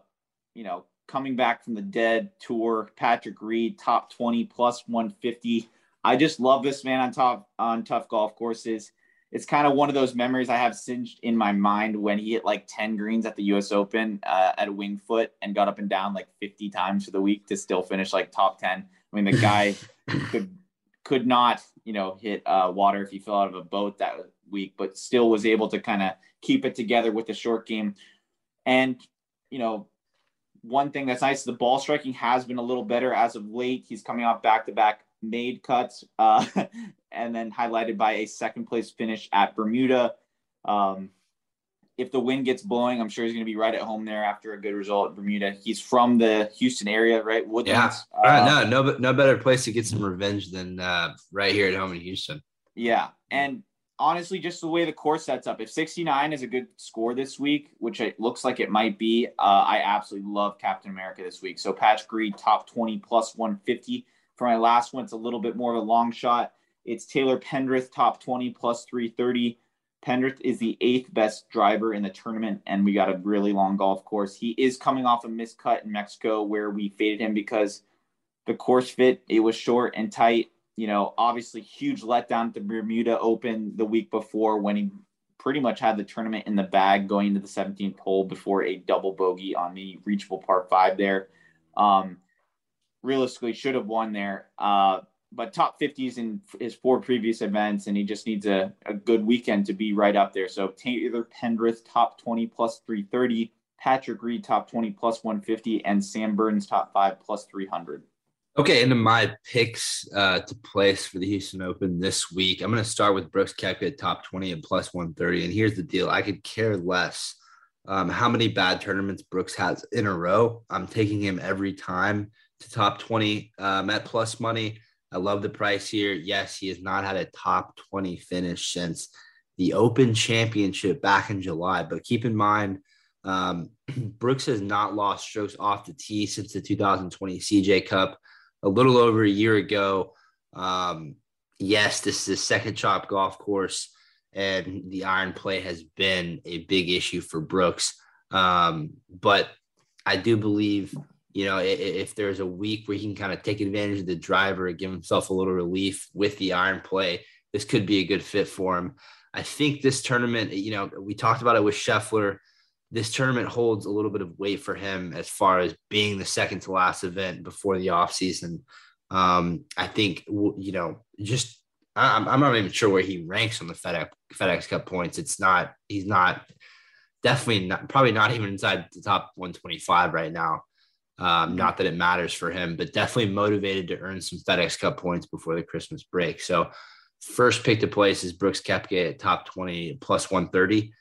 C: you know, coming back from the dead tour, Patrick Reed, top 20 plus 150. I just love this man on top on tough golf courses. It's kind of one of those memories I have singed in my mind when he hit like 10 greens at the US Open uh, at a Winged Foot and got up and down like 50 times for the week to still finish like top 10. I mean, the guy [LAUGHS] could could not, you know, hit uh, water if he fell out of a boat that week, but still was able to kind of keep it together with the short game. And, you know, one thing that's nice, the ball striking has been a little better as of late. He's coming off back to back made cuts, uh, [LAUGHS] and then highlighted by a second place finish at Bermuda. Um, if the wind gets blowing, I'm sure he's going to be right at home there after a good result at Bermuda. He's from the Houston area, right?
B: Woodlands. Yeah, uh, no, no, no better place to get some revenge than uh, right here at home in Houston.
C: Yeah, and honestly, just the way the course sets up, if 69 is a good score this week, which it looks like it might be, uh, I absolutely love Captain America this week. So Patch Reed, top 20 plus 150. For my last one, it's a little bit more of a long shot. It's Taylor Pendrith, top 20 plus 330. Pendrith is the eighth best driver in the tournament, and we got a really long golf course. He is coming off a miscut in Mexico where we faded him because the course fit, it was short and tight you know, obviously huge letdown at the Bermuda Open the week before when he pretty much had the tournament in the bag going into the 17th hole before a double bogey on the reachable par five there. Um, realistically, should have won there. Uh, but top 50s in his four previous events, and he just needs a, a good weekend to be right up there. So Taylor Pendrith, top 20 plus 330, Patrick Reed, top 20 plus 150, and Sam Burns, top five plus 300.
B: Okay, into my picks uh, to place for the Houston Open this week. I'm going to start with Brooks Koepka at top 20 and plus 130. And here's the deal I could care less um, how many bad tournaments Brooks has in a row. I'm taking him every time to top 20 um, at plus money. I love the price here. Yes, he has not had a top 20 finish since the Open Championship back in July. But keep in mind, um, [CLEARS THROAT] Brooks has not lost strokes off the tee since the 2020 CJ Cup a little over a year ago. Um, yes, this is a second chop golf course, and the iron play has been a big issue for Brooks. Um, but I do believe, you know, if, there's a week where he can kind of take advantage of the driver give himself a little relief with the iron play, this could be a good fit for him. I think this tournament, you know, we talked about it with Scheffler this tournament holds a little bit of weight for him as far as being the second to last event before the offseason. Um, I think, you know, just I'm, I'm not even sure where he ranks on the FedEx, FedEx Cup points. It's not, he's not, definitely not, probably not even inside the top 125 right now. Um, not that it matters for him, but definitely motivated to earn some FedEx Cup points before the Christmas break. So, first pick to place is Brooks Koepka at top 20 plus 130.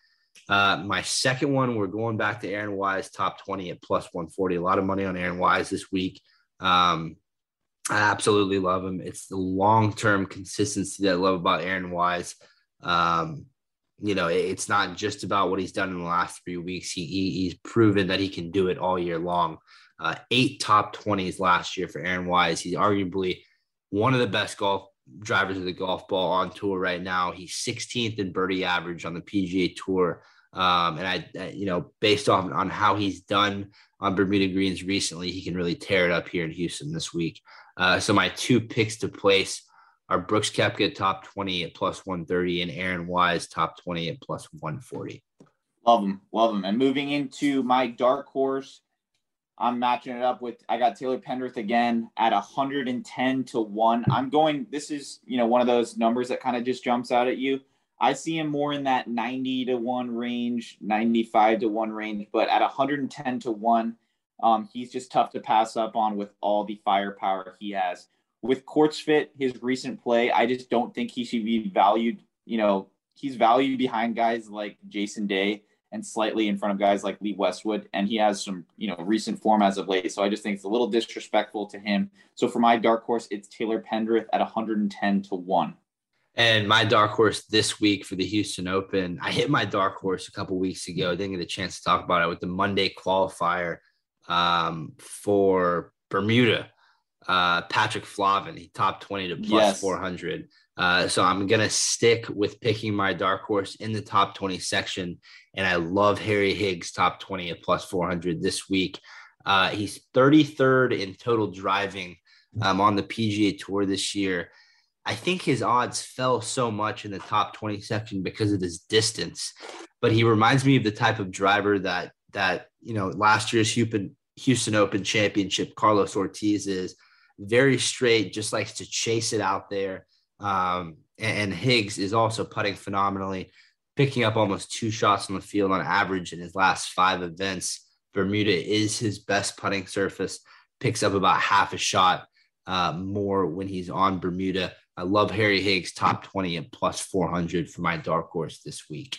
B: Uh, my second one, we're going back to Aaron Wise, top 20 at plus 140. A lot of money on Aaron Wise this week. Um, I absolutely love him. It's the long term consistency that I love about Aaron Wise. Um, you know, it's not just about what he's done in the last three weeks. He, he he's proven that he can do it all year long. Uh, eight top 20s last year for Aaron Wise. He's arguably one of the best golf drivers of the golf ball on tour right now. He's 16th in birdie average on the PGA Tour Um, and I, you know, based on on how he's done on Bermuda greens recently, he can really tear it up here in Houston this week. Uh, so my two picks to place are Brooks Koepka top 20 at plus 130 and Aaron Wise top 20 at plus 140.
C: Love him, love him. And moving into my dark horse, I'm matching it up with I got Taylor Pendrith again at 110 to 1. I'm going this is, you know, one of those numbers that kind of just jumps out at you. I see him more in that 90 to 1 range, 95 to 1 range, but at 110 to 1, um, he's just tough to pass up on with all the firepower he has. With Courts Fit, his recent play, I just don't think he should be valued. You know, he's valued behind guys like Jason Day and slightly in front of guys like Lee Westwood. And he has some, you know, recent form as of late. So I just think it's a little disrespectful to him. So for my dark horse, it's Taylor Pendrith at 110 to 1.
B: And my dark horse this week for the Houston Open, I hit my dark horse a couple weeks ago. Didn't get a chance to talk about it with the Monday qualifier um, for Bermuda. Uh, Patrick Flavin, he top 20 to plus yes. 400. Uh, so I'm going to stick with picking my dark horse in the top 20 section. And I love Harry Higgs, top 20 at plus 400 this week. Uh, he's 33rd in total driving um, on the PGA Tour this year. I think his odds fell so much in the top 20 section because of his distance, but he reminds me of the type of driver that that you know last year's Houston Houston Open championship Carlos Ortiz is very straight, just likes to chase it out there. Um, and, and Higgs is also putting phenomenally, picking up almost two shots on the field on average in his last five events. Bermuda is his best putting surface, picks up about half a shot uh, more when he's on Bermuda. I love Harry Higgs, top 20 and plus 400 for my dark horse this week.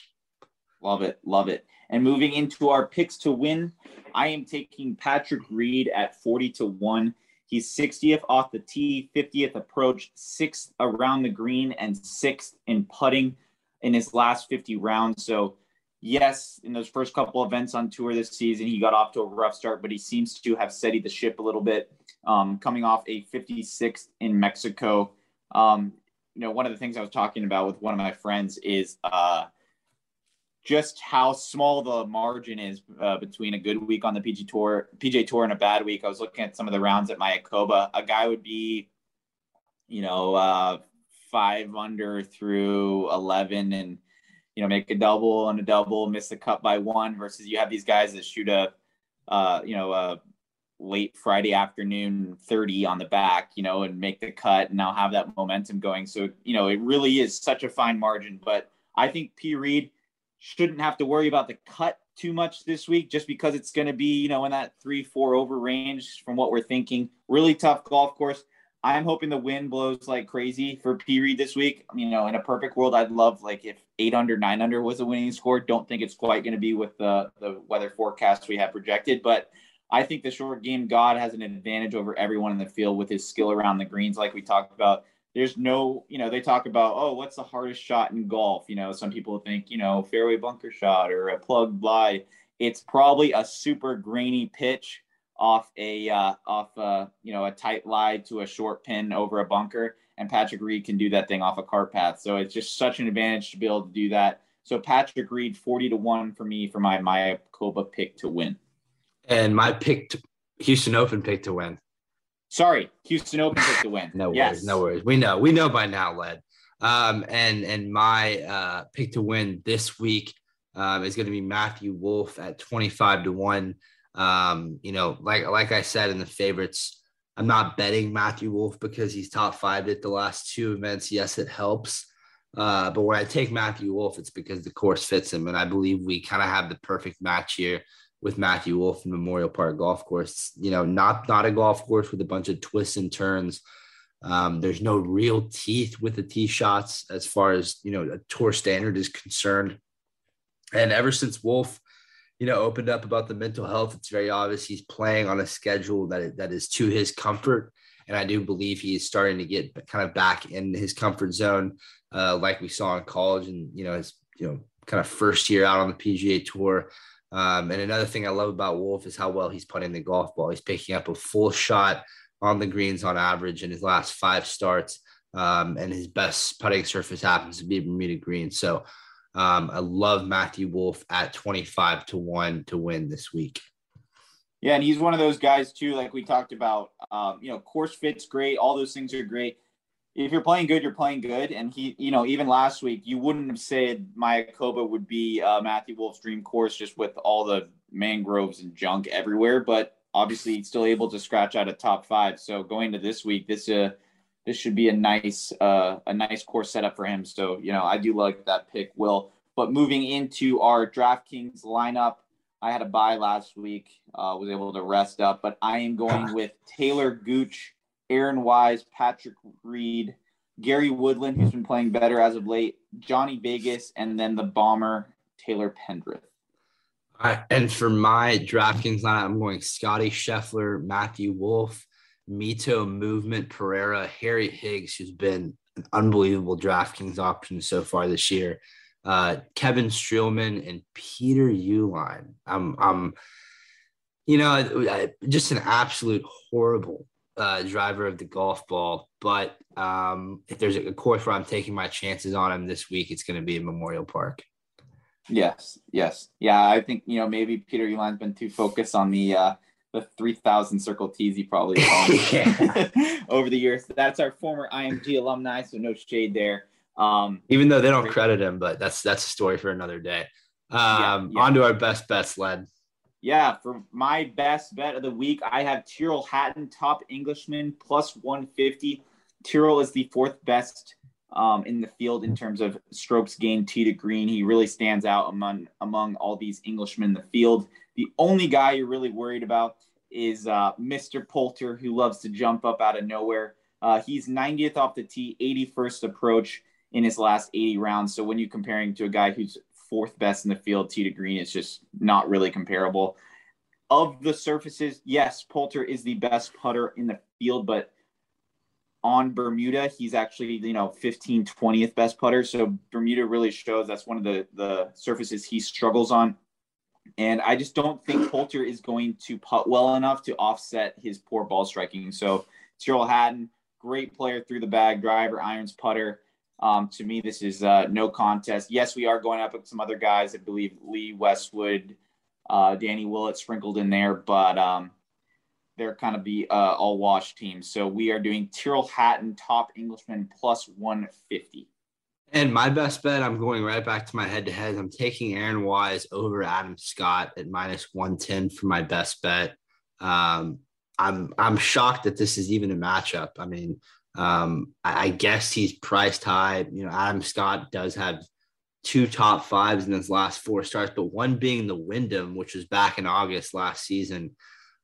C: Love it. Love it. And moving into our picks to win, I am taking Patrick Reed at 40 to 1. He's 60th off the tee, 50th approach, sixth around the green, and sixth in putting in his last 50 rounds. So, yes, in those first couple events on tour this season, he got off to a rough start, but he seems to have steadied the ship a little bit, um, coming off a 56th in Mexico. Um, you know, one of the things I was talking about with one of my friends is uh, just how small the margin is uh, between a good week on the PG Tour, PGA Tour, and a bad week. I was looking at some of the rounds at Mayakoba. A guy would be, you know, uh, five under through eleven, and you know, make a double and a double, miss the cut by one. Versus you have these guys that shoot a, uh, you know, a late Friday afternoon 30 on the back, you know, and make the cut and now have that momentum going. So, you know, it really is such a fine margin. But I think P. Reed shouldn't have to worry about the cut too much this week just because it's going to be, you know, in that three, four over range from what we're thinking. Really tough golf course. I'm hoping the wind blows like crazy for P Reed this week. You know, in a perfect world, I'd love like if eight under, nine under was a winning score. Don't think it's quite going to be with the the weather forecast we have projected, but I think the short game God has an advantage over everyone in the field with his skill around the greens, like we talked about. There's no, you know, they talk about, oh, what's the hardest shot in golf? You know, some people think, you know, fairway bunker shot or a plug lie. It's probably a super grainy pitch off a uh, off a you know a tight lie to a short pin over a bunker, and Patrick Reed can do that thing off a cart path. So it's just such an advantage to be able to do that. So Patrick Reed, forty to one for me for my Mayakoba pick to win.
B: And my pick, to, Houston Open pick to win.
C: Sorry, Houston Open pick to win.
B: no yes. worries, no worries. We know, we know by now, Led. Um, and and my uh, pick to win this week um, is going to be Matthew Wolff at twenty five to one. Um, you know, like like I said in the favorites, I'm not betting Matthew Wolff because he's top five at the last two events. Yes, it helps. Uh, but when I take Matthew Wolff, it's because the course fits him, and I believe we kind of have the perfect match here with Matthew Wolff and Memorial Park Golf Course. You know, not not a golf course with a bunch of twists and turns. Um, there's no real teeth with the tee shots as far as you know a tour standard is concerned. And ever since Wolff, you know, opened up about the mental health, it's very obvious he's playing on a schedule that that is to his comfort. And I do believe he is starting to get kind of back in his comfort zone, uh, like we saw in college, and you know his you know kind of first year out on the PGA Tour. Um, and another thing I love about Wolff is how well he's putting the golf ball. He's picking up a full shot on the greens on average in his last five starts. Um, and his best putting surface happens to be Bermuda Green. So Um, I love Matthew Wolff at 25 to 1 to win this week.
C: Yeah, and he's one of those guys too, like we talked about. Um, you know, course fit's great, all those things are great. If you're playing good, you're playing good. And he, you know, even last week, you wouldn't have said Mayakoba would be uh, Matthew Wolff's dream course just with all the mangroves and junk everywhere. But obviously, he's still able to scratch out a top five. So going to this week, this uh, this should be a nice uh, a nice course setup for him. So you know, I do like that pick, Will. But moving into our DraftKings lineup, I had a buy last week, uh, was able to rest up, but I am going [LAUGHS] with Taylor Gooch, Aaron Wise, Patrick Reed, Gary Woodland, who's been playing better as of late, Johnny Vegas, and then the bomber Taylor Pendrith.
B: And for my DraftKings lineup, I'm going Scotty Scheffler, Matthew Wolff, Mito Movement Pereira, Harry Higgs, who's been an unbelievable DraftKings option so far this year. Uh, Kevin Streelman and Peter Uihlein. I'm, I'm, you know, just an absolute horrible uh, driver of the golf ball. But um, if there's a course where I'm taking my chances on him this week, it's going to be Memorial Park.
C: Yes, yes, yeah. I think you know maybe Peter Uihlein's been too focused on the uh, the 3000 circle tees he probably [LAUGHS] [LAUGHS] over the years. That's our former IMG alumni, so no shade there. Um,
B: Even though they don't credit him, but that's that's a story for another day. Um, yeah, yeah. On to our best bets, led.
C: Yeah, for my best bet of the week, I have Tyrrell Hatton, top Englishman, plus 150. Tyrrell is the fourth best um, in the field in terms of strokes gained tee to green. He really stands out among among all these Englishmen in the field. The only guy you're really worried about is uh, Mr. Poulter, who loves to jump up out of nowhere. Uh, he's 90th off the tee, 81st approach in his last 80 rounds. So when you're comparing to a guy who's fourth best in the field, tee to green, is just not really comparable. Of the surfaces, yes, Poulter is the best putter in the field, but on Bermuda, he's actually, you know, 15, 20th best putter. So Bermuda really shows that's one of the, the surfaces he struggles on. And I just don't think Poulter is going to putt well enough to offset his poor ball striking. So Tyrrell Hatton, great player through the bag, driver, irons, putter. Um, to me, this is uh, no contest. Yes, we are going up with some other guys. I believe Lee Westwood, uh, Danny Willett sprinkled in there, but um, they're kind of the uh, all wash team. So we are doing Tyrrell Hatton, top Englishman, plus 150.
B: And my best bet, I'm going right back to my head to head. I'm taking Aaron Wise over Adam Scott at minus 110 for my best bet. Um, I'm I'm shocked that this is even a matchup. I mean, um, I, I, guess he's priced high. You know, Adam Scott does have two top fives in his last four starts, but one being the Wyndham, which was back in August last season.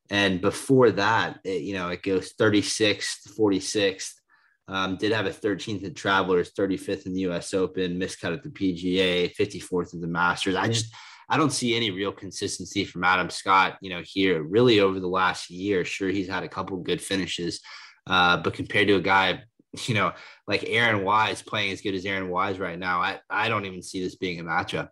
B: And before that, it, you know, it goes 36th, 46th. Um, did have a 13th at Travelers, 35th in the US Open, miscut at the PGA, 54th at the Masters. I just, I don't see any real consistency from Adam Scott, you know, here really over the last year. Sure, he's had a couple good finishes, uh, but compared to a guy, you know, like Aaron Wise playing as good as Aaron Wise right now, I, I don't even see this being a matchup.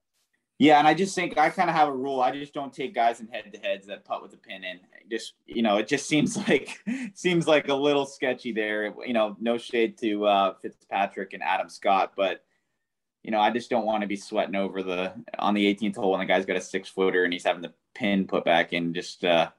C: Yeah, and I just think I kind of have a rule. I just don't take guys in head to heads that putt with a pin in. Just you know, it just seems [LAUGHS] like seems like a little sketchy there. You know, no shade to uh, Fitzpatrick and Adam Scott, but you know, I just don't want to be sweating over the on the 18th hole when the guy's got a six footer and he's having the pin put back in. Just uh,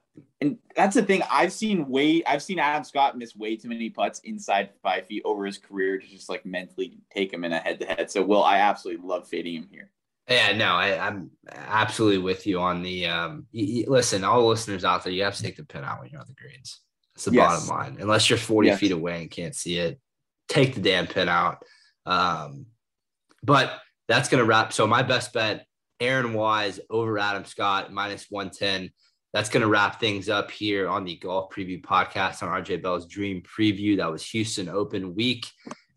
C: and that's the thing. I've seen way I've seen Adam Scott miss way too many putts inside five feet over his career to just like mentally take him in a head to head. So, Will, I absolutely love fading him here.
B: Yeah, no, I, am absolutely with you on the. Um, you, you, listen, all the listeners out there, you have to take the pin out when you're on the greens. That's the yes. bottom line. Unless you're 40 yes. feet away and can't see it, take the damn pin out. Um, but that's going to wrap. So my best bet, Aaron Wise over Adam Scott minus 110. That's going to wrap things up here on the Golf Preview podcast on RJ Bell's Dream Preview. That was Houston Open Week.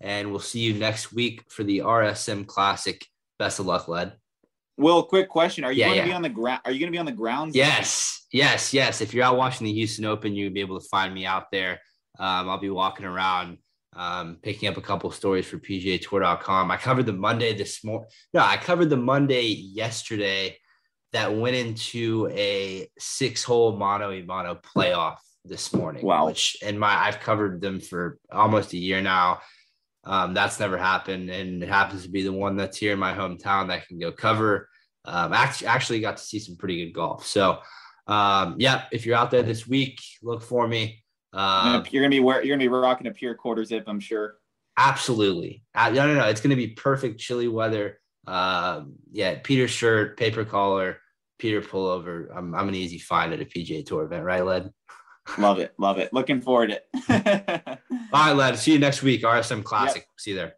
B: And we'll see you next week for the RSM Classic. Best of luck, Led.
C: Will, quick question: Are you yeah, going to be on the ground? Are you going to be on the grounds?
B: Yes, yes, yes. If you're out watching the Houston Open, you'll be able to find me out there. Um, I'll be walking around, um, picking up a couple stories for PGA Tour.com. I covered the Monday this morning. No, I covered the Monday yesterday that went into a six-hole mono a mono playoff this morning.
C: Wow!
B: Which and my I've covered them for almost a year now. Um, that's never happened, and it happens to be the one that's here in my hometown that can go cover. Um, actually, actually got to see some pretty good golf. So, um, yeah, if you're out there this week, look for me.
C: Uh, you're gonna be wear, you're gonna be rocking a pure quarter zip, I'm sure.
B: Absolutely. Uh, no, no, no. It's gonna be perfect chilly weather. Uh, yeah, Peter shirt, paper collar, Peter pullover. I'm, I'm an easy find at a PGA Tour event, right, Led?
C: love it, love it. Looking forward to
B: it. [LAUGHS] All right, Led. See you next week. RSM Classic. Yep. See you there.